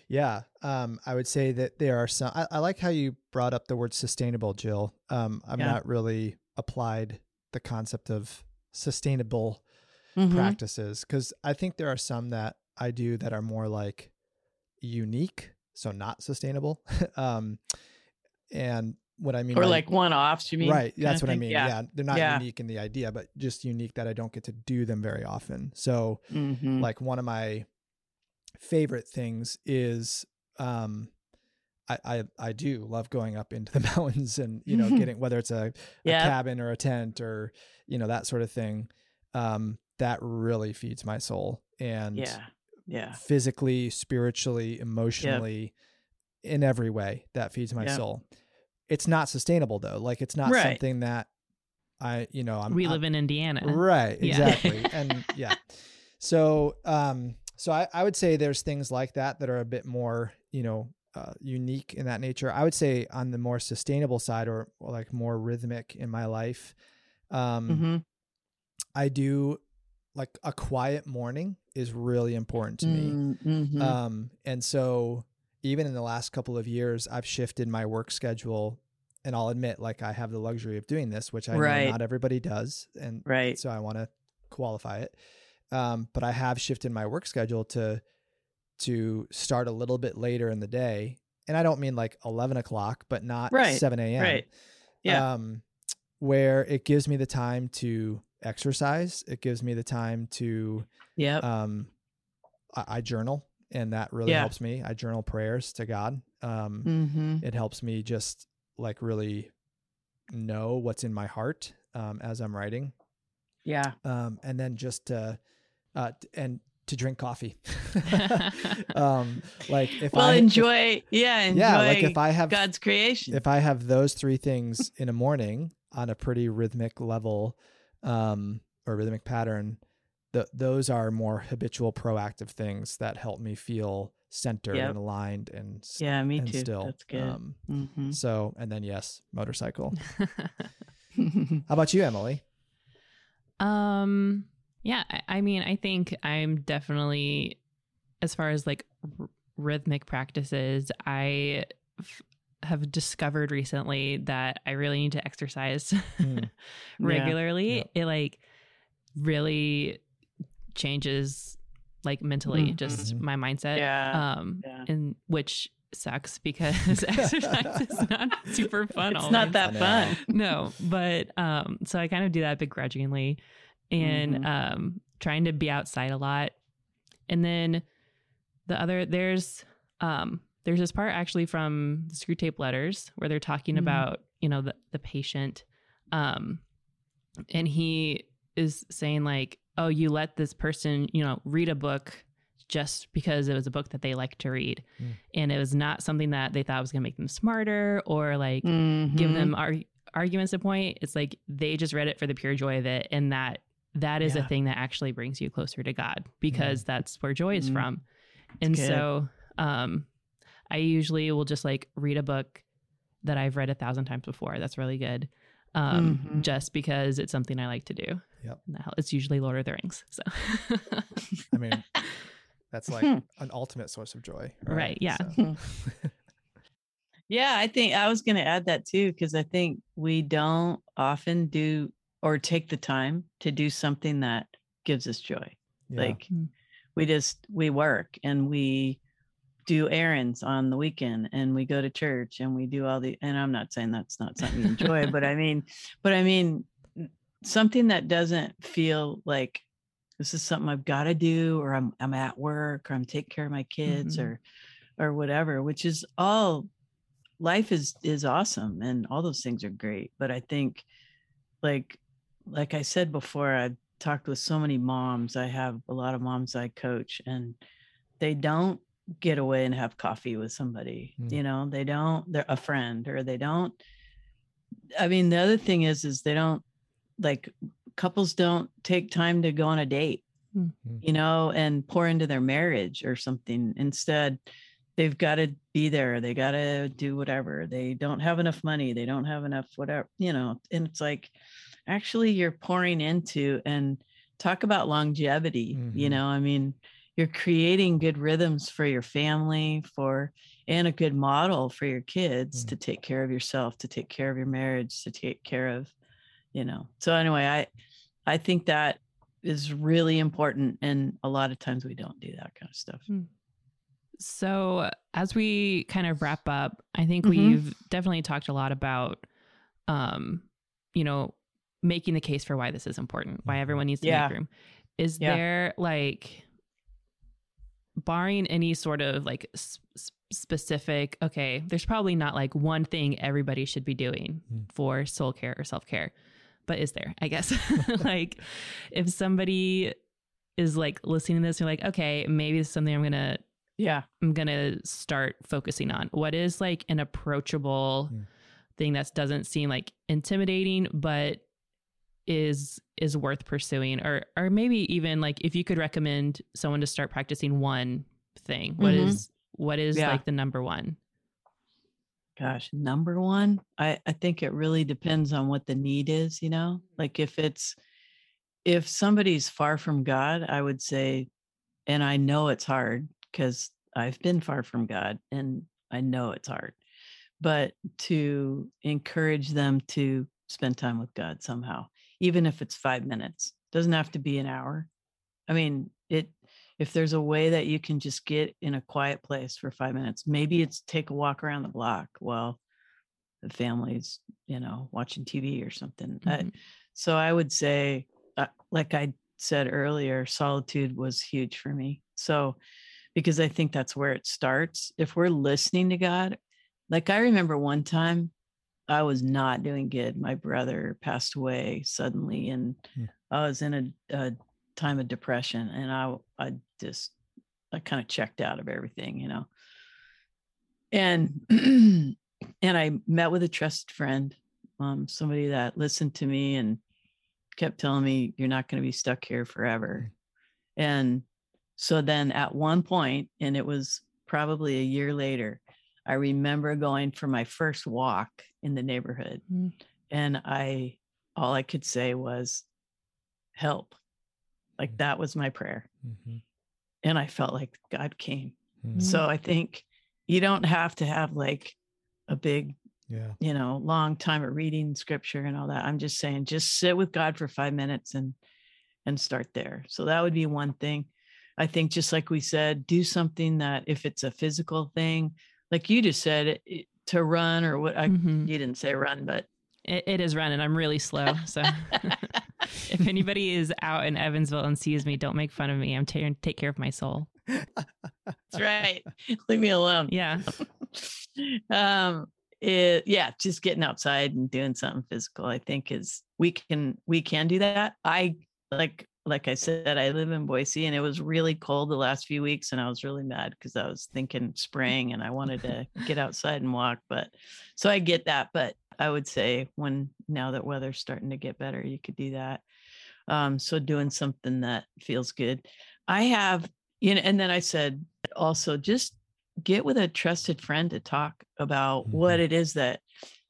Yeah, um, I would say that there are some. I, I like how you brought up the word sustainable, Jill. Um, I'm Yeah. not really applied the concept of sustainable Mhm. practices because I think there are some that I do that are more like unique, so not sustainable. um, and what I mean, or by- like one-offs you mean right, that's what I mean. yeah, Yeah. they're not Yeah. unique in the idea, but just unique that I don't get to do them very often. So Mhm. like one of my favorite things is um I, I I do love going up into the mountains and you know getting whether it's a, a cabin or a tent or you know that sort of thing um that really feeds my soul and yeah yeah physically spiritually emotionally in every way that feeds my Yep. soul it's not sustainable though like it's not Right. something that I you know I'm we I'm- live in Indiana. Right, Yeah. exactly. and yeah. So um so I, I would say there's things like that that are a bit more, you know, uh, unique in that nature. I would say on the more sustainable side or, or like more rhythmic in my life, um Mhm. I do like a quiet morning is really important to me. Mm, mhm. Um, and so even in the last couple of years, I've shifted my work schedule. And I'll admit, like I have the luxury of doing this, which I Right. know not everybody does, and right so I want to qualify it. Um, but I have shifted my work schedule to to start a little bit later in the day, and I don't mean like eleven o'clock, but not Right, seven a.m. right Yeah. Um, where it gives me the time to exercise. It gives me the time to yep um, I, I journal and that really Yeah. helps me. I journal prayers to God. Um, Mm-hmm. it helps me just like really know what's in my heart um, as I'm writing, Yeah. um, and then just to uh, and to drink coffee. um, like if well, I enjoy. yeah. Enjoy yeah, like if I have God's creation. if I have those three things in a morning on a pretty rhythmic level um, or rhythmic pattern, th- those are more habitual, proactive things that help me feel centered Yep. and aligned and yeah, me and too. still. That's good. Um, Mhm. so, and then yes, motorcycle. How about you, Emily? Um, yeah, I, I mean, I think I'm definitely, as far as like r- rhythmic practices, I f- have discovered recently that I really need to exercise Mm. regularly. Yeah. It like really changes like mentally Mhm. just Mhm. my mindset. yeah. Um, yeah. and which sucks because exercise is not super fun. It's always not that fun. no, but um, so I kind of do that begrudgingly, and Mhm. um, trying to be outside a lot, and then the other there's um there's this part actually from the Screwtape letters where they're talking Mhm. about you know the the patient, um, and he is saying like, oh, you let this person you know read a book just because it was a book that they like to read, Mm. and it was not something that they thought was going to make them smarter or like give Mhm. them ar- arguments to point. It's like they just read it for the pure joy of it, and that that is Yeah. a thing that actually brings you closer to God because that's where joy is Mm. from. And good. so, um, I usually will just like read a book that I've read a thousand times before. That's really good, um, Mhm. just because it's something I like to do. Yep. And that hel- It's usually Lord of the Rings. So, I mean, that's like an ultimate source of joy. Right, yeah. So- Yeah, I think I was going to add that too, because I think we don't often do or take the time to do something that gives us joy. yeah. Like Mm. we just, we work and we do errands on the weekend and we go to church and we do all the, and I'm not saying that's not something you enjoy, but I mean, but I mean, something that doesn't feel like this is something I've got to do or I'm, I'm at work or I'm taking care of my kids Mhm. or, or whatever, which is all life is is awesome and all those things are great but i think like like i said before i've talked with so many moms i have a lot of moms i coach and they don't get away and have coffee with somebody Mm. you know they don't they're a friend or they don't i mean the other thing is is they don't like couples don't take time to go on a date Mm. You know and pour into their marriage or something instead they've got to be there they got to do whatever they don't have enough money they don't have enough whatever you know and it's like actually you're pouring into and talk about longevity you Mhm. know i mean you're creating good rhythms for your family for and a good model for your kids Mm. to take care of yourself to take care of your marriage to take care of you know so anyway i i think that is really important and a lot of times we don't do that kind of stuff So, as we kind of wrap up, I think Mhm. we've definitely talked a lot about, um, you know, making the case for why this is important, why Mhm. everyone needs to Yeah. make room. Is Yeah. there like, barring any sort of like specific, okay, there's probably not like one thing everybody should be doing Mm. for soul care or self care, but is there, I guess? like, if somebody is like listening to this, you're like, okay, maybe this is something I'm going to yeah I'm gonna start focusing on? What is like an approachable Mm. thing that doesn't seem like intimidating, but is is worth pursuing, or or maybe even like if you could recommend someone to start practicing one thing, what Mhm. is what is Yeah. like the number one? gosh number one i i think it really depends on what the need is you know like if it's if somebody's far from god i would say and i know it's hard because i've been far from god and i know it's hard but to encourage them to spend time with god somehow even if it's five minutes doesn't have to be an hour i mean it if there's a way that you can just get in a quiet place for five minutes maybe it's take a walk around the block while the family's you know watching tv or something I- Mhm. so i would say uh, like i said earlier solitude was huge for me so because I think that's where it starts. If we're listening to God, like I remember one time I was not doing good. My brother passed away suddenly, and Hmm. I was in a, a time of depression, and I I just I kind of checked out of everything, you know. And and I met with a trusted friend, um, somebody that listened to me and kept telling me, "You're not going to be stuck here forever." And so then at one point, and it was probably a year later, I remember going for my first walk in the neighborhood. Mm. And I, all I could say was, help. Like Mm. that was my prayer. Mhm. And I felt like God came. Mhm. So I think you don't have to have like a big, Yeah. you know, long time of reading scripture and all that. I'm just saying, just sit with God for five minutes and, and start there. So that would be one thing. I think just like we said, do something that if it's a physical thing, like you just said, it, to run or what I, Mhm. you didn't say run, but It, it is running. I'm really slow. So if anybody is out in Evansville and sees me, don't make fun of me. I'm taking take care of my soul. that's right. Leave me alone. Yeah. um it, yeah just getting outside and doing something physical i think is we can we can do that i like like i said i live in boise and it was really cold the last few weeks and i was really mad because i was thinking spring and i wanted to get outside and walk but so i get that but i would say when now that weather's starting to get better you could do that um so doing something that feels good i have you know and then i said also just get with a trusted friend to talk about what Mhm. it is that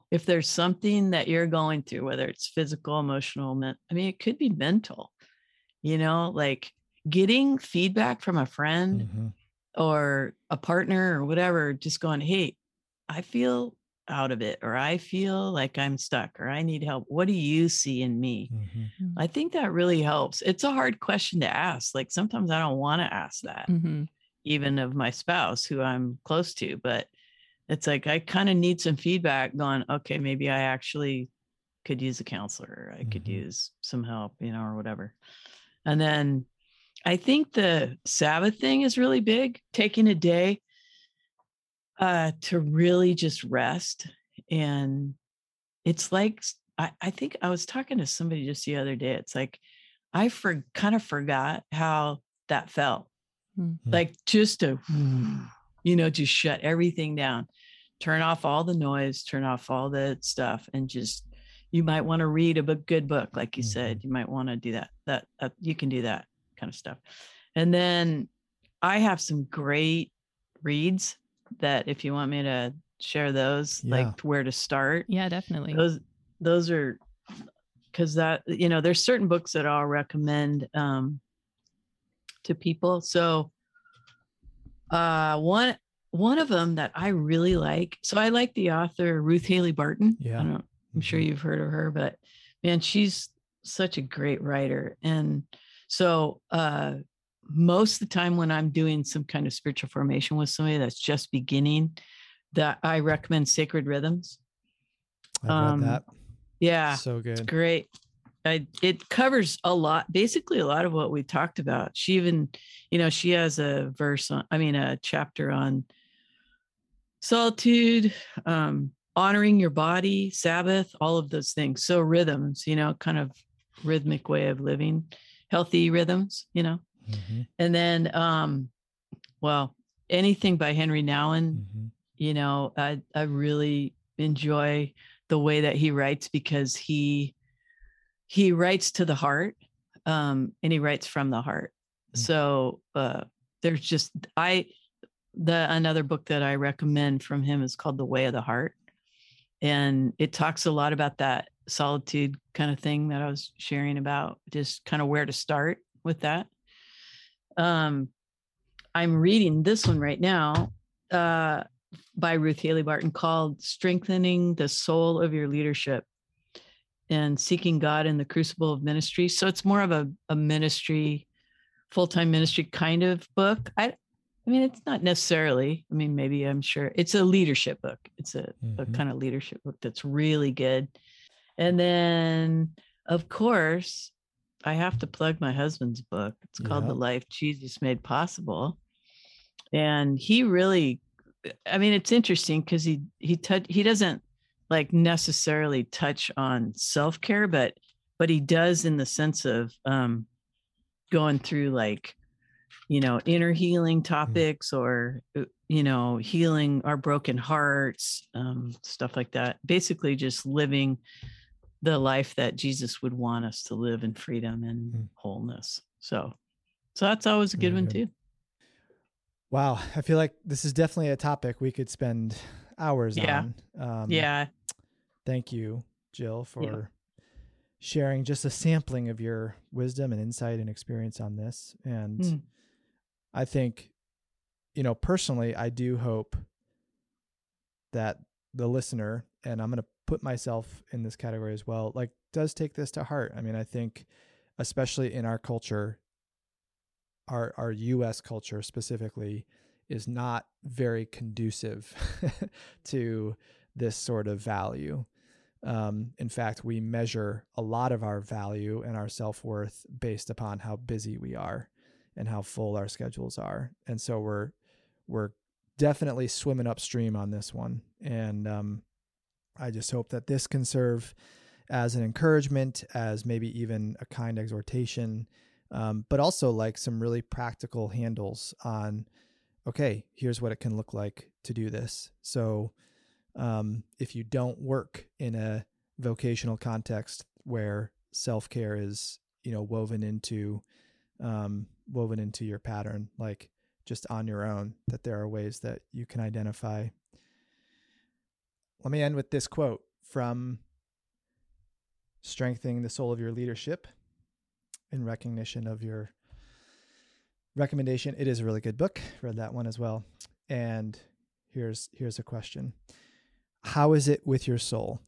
if there's something that you're going through whether it's physical emotional i mean it could be mental you know like getting feedback from a friend Mhm. or a partner or whatever just going hey i feel out of it or i feel like i'm stuck or i need help what do you see in me Mhm. i think that really helps it's a hard question to ask like sometimes i don't want to ask that hmm even of my spouse who I'm close to, but it's like I kind of need some feedback going, okay, maybe I actually could use a counselor, I could Mhm. use some help, you know, or whatever. And then I think the Sabbath thing is really big, taking a day uh to really just rest. And it's like I, I think I was talking to somebody just the other day. It's like I for kind of forgot how that felt Mm. like just to you know just shut everything down turn off all the noise turn off all the stuff and just you might want to read a book, good book like you said you might want to do that that uh, you can do that kind of stuff and then i have some great reads that if you want me to share those Yeah. like where to start Yeah, definitely. those those are because that you know there's certain books that i'll recommend um to people so uh one one of them that i really like so i like the author ruth haley barton Yeah. i don't i'm sure Mhm. you've heard of her but man she's such a great writer and so uh most of the time when i'm doing some kind of spiritual formation with somebody that's just beginning that i recommend sacred rhythms I've um, that. yeah So it's good. great. I, it covers a lot, basically a lot of what we talked about. She even, you know, she has a verse on, I mean, a chapter on solitude, um, honoring your body, Sabbath, all of those things. So rhythms, you know, kind of rhythmic way of living, healthy rhythms, you know. Mhm. And then, um, well, anything by Henry Nouwen, Mhm. you know i i really enjoy the way that he writes because he he writes to the heart um and he writes from the heart Mm. so uh there's just i the another book that i recommend from him is called the way of the heart and it talks a lot about that solitude kind of thing that i was sharing about just kind of where to start with that um i'm reading this one right now uh by Ruth Haley Barton called Strengthening the Soul of Your Leadership and Seeking God in the Crucible of Ministry. So it's more of a, a ministry, full time ministry kind of book. I, I mean, it's not necessarily, I mean, maybe I'm sure it's a leadership book. It's a, a Mhm. kind of leadership book that's really good. And then, of course, I have to plug my husband's book. It's called Yeah. The Life Jesus Made Possible. and he really i mean it's interesting because he he touch he doesn't like necessarily touch on self-care but but he does in the sense of um going through like you know inner healing mm-hmm. topics or uh, you know healing our broken hearts um stuff like that basically just living the life that jesus would want us to live in freedom and mm. wholeness so so that's always a good one too Wow, I feel like this is definitely a topic we could spend hours yeah. on. Um, yeah. Thank you, Jill, for yeah. sharing just a sampling of your wisdom and insight and experience on this. And mm. I think, you know, personally, I do hope that the listener, and I'm going to put myself in this category as well, like does take this to heart. I mean, I think, especially in our culture, our our US culture specifically is not very conducive to this sort of value. Um, in fact, we measure a lot of our value and our self worth based upon how busy we are and how full our schedules are. And so we're we're definitely swimming upstream on this one. And um, I just hope that this can serve as an encouragement, as maybe even a kind exhortation um, but also like some really practical handles on okay here's what it can look like to do this so um, if you don't work in a vocational context where self-care is you know woven into um, woven into your pattern like just on your own that there are ways that you can identify let me end with this quote from strengthening the soul of your leadership in recognition of your recommendation. It is a really good book. Read that one as well. And here's here's a question. How is it with your soul?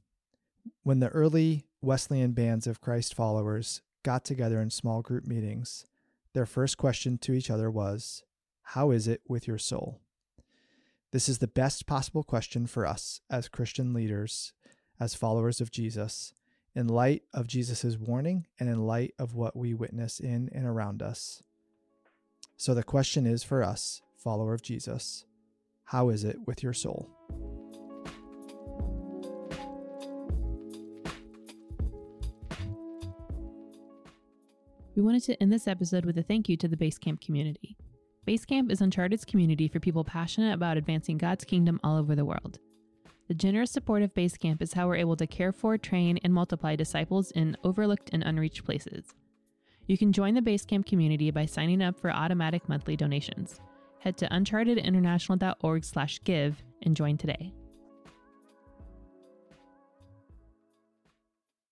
When the early Wesleyan bands of Christ followers got together in small group meetings, their first question to each other was, How is it with your soul? This is the best possible question for us as Christian leaders, as followers of Jesus, in light of Jesus' warning and in light of what we witness in and around us. So the question is for us, follower of Jesus, how is it with your soul? We wanted to end this episode with a thank you to the Basecamp community. Basecamp is Uncharted's community for people passionate about advancing God's kingdom all over the world. The generous support of Basecamp is how we're able to care for, train, and multiply disciples in overlooked and unreached places. You can join the Basecamp community by signing up for automatic monthly donations. Head to unchartedinternational.org/give and join today.